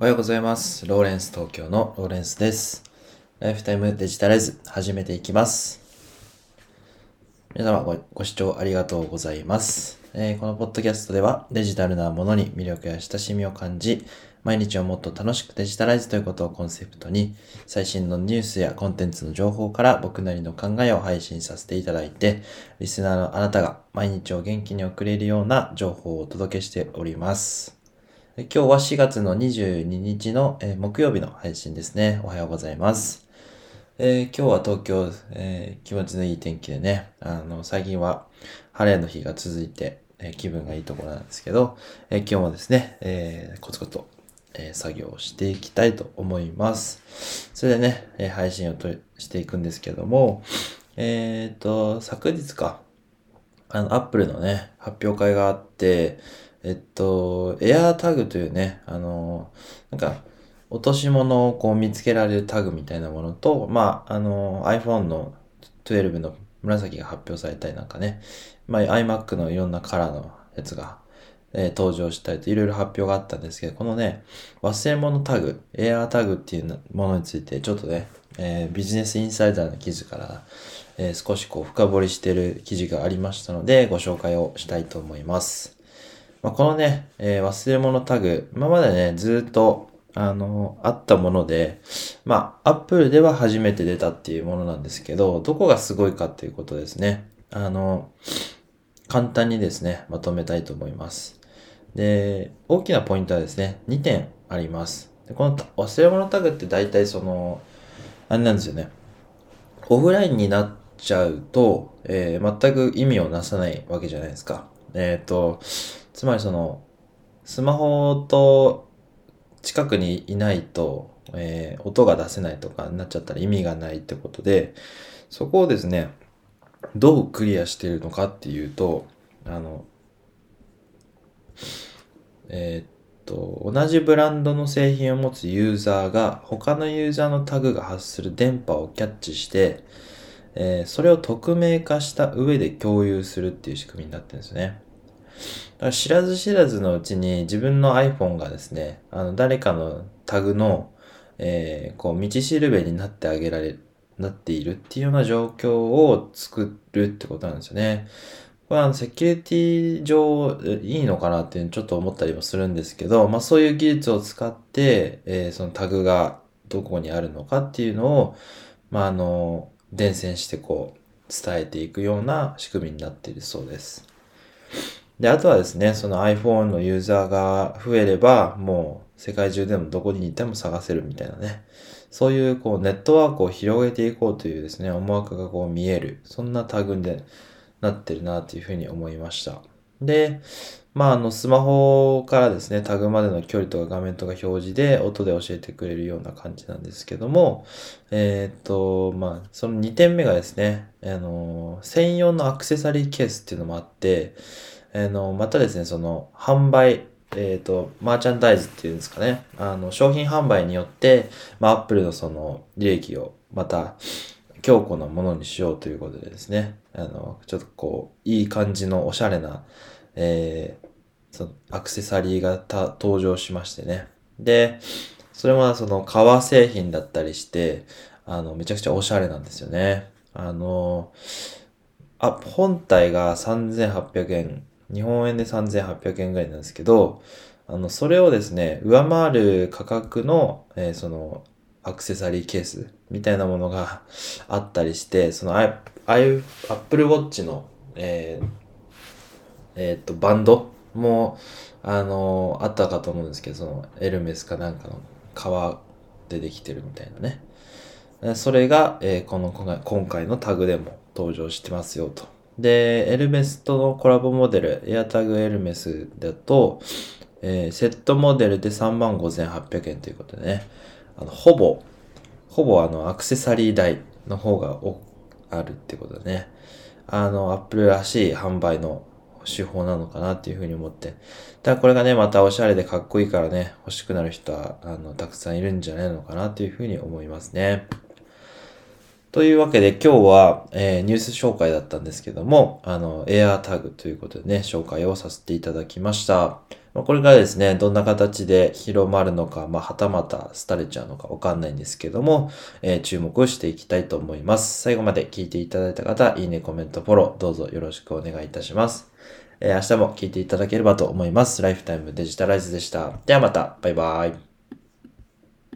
おはようございます。ローレンス東京のローレンスです。ライフタイムデジタライズ始めていきます。皆様ご視聴ありがとうございます、えーこのポッドキャストではデジタルなものに魅力や親しみを感じ、毎日をもっと楽しくデジタライズということをコンセプトに、最新のニュースやコンテンツの情報から僕なりの考えを配信させていただいて、リスナーのあなたが毎日を元気に送れるような情報をお届けしております。今日は4月の22日の、木曜日の配信ですね。おはようございます。えー今日は東京、えー気持ちのいい天気でね、あの、最近は晴れの日が続いて、え気分がいいところなんですけど、え今日もですね、えコツコツと、え作業をしていきたいと思います。それでね、え配信をとしていくんですけども、えっ、と、昨日か、あの、アップルのね、発表会があって、えっと、AirTag というね、あの、なんか、落とし物をこう見つけられるタグみたいなものと、まあ、あの、iPhone の12の紫が発表されたりなんかね、まあ、iMac のいろんなカラーのやつが、えー登場したりといろいろ発表があったんですけど、このね、忘れ物タグ、AirTag っていうものについて、ちょっとね、えービジネスインサイダーの記事から、えー少しこう深掘りしてる記事がありましたので、ご紹介をしたいと思います。まあ、このね、えー忘れ物タグ、今までね、ずっと、あの、あったもので、まあ、Apple では初めて出たっていうものなんですけど、どこがすごいかっていうことですね。あの、簡単にですね、まとめたいと思います。で、大きなポイントはですね、2点あります。でこの忘れ物タグって大体その、あれなんですよね。オフラインになっちゃうと、えー全く意味をなさないわけじゃないですか。えっ、と、つまりその、スマホと近くにいないと、えー音が出せないとかになっちゃったら意味がないってことで、そこをですね、どうクリアしてるのかっていうと、あの、えーっと、同じブランドの製品を持つユーザーが他のユーザーのタグが発する電波をキャッチして、えーそれを匿名化した上で共有するっていう仕組みになってるんですね。知らず知らずのうちに自分の iPhone がですね、あの誰かのタグの、えーこう道しるべになってあげられる、なっているっていうような状況を作るってことなんですよね。これはセキュリティ上いいのかなっていうのちょっと思ったりもするんですけど、まあそういう技術を使って、えーそのタグがどこにあるのかっていうのを、まああの、伝染してこう伝えていくような仕組みになっているそうです。で、あとはですね、その iPhone のユーザーが増えれば、もう世界中でもどこにいても探せるみたいなね。そういうこうネットワークを広げていこうというですね、思惑がこう見える。そんなタグでなってるなというふうに思いました。で、まああのスマホからですね、タグまでの距離とか画面とか表示で音で教えてくれるような感じなんですけども、えーっと、まあその2点目がですね、あの、専用のアクセサリーケースっていうのもあって、あの、またですね、その、販売、えっ、と、マーチャンダイズっていうんですかね。あの、商品販売によって、まあ、アップルのその、利益を、また、強固なものにしようということでですね。あの、ちょっとこう、いい感じのおしゃれな、えーその、アクセサリーがた登場しましてね。で、それはその、革製品だったりして、あの、めちゃくちゃおしゃれなんですよね。あの、あ、本体が3800円、日本円で3800円ぐらいなんですけど、あの、それをですね、上回る価格の、えーその、アクセサリーケースみたいなものが あったりして、その、アイ、アイ、Apple Watch の、えーえーっと、バンドも、あの、あったかと思うんですけど、その、エルメスかなんかの革でできてるみたいなね。それが、えーこの今回のタグでも登場してますよと。で、エルメスとのコラボモデル、AirTag エルメスだと、えーセットモデルで35,800円ということでね、あのほぼ、ほぼあのアクセサリー代の方がおあるってことでね、あの、Apple らしい販売の手法なのかなっていうふうに思って。ただこれがね、またおしゃれでかっこいいからね、欲しくなる人は、あの、たくさんいるんじゃないのかなっていうふうに思いますね。というわけで今日は、えーニュース紹介だったんですけども、あの、AirTag ということでね、紹介をさせていただきました。まこれからですね、どんな形で広まるのか、まあ、はたまた廃れちゃうのかわかんないんですけども、えー、注目をしていきたいと思います。最後まで聞いていただいた方、いいね、コメント、フォロー、どうぞよろしくお願いいたします。えー、明日も聞いていただければと思います。ライフタイムデジタライズでした。ではまた、バイバイ。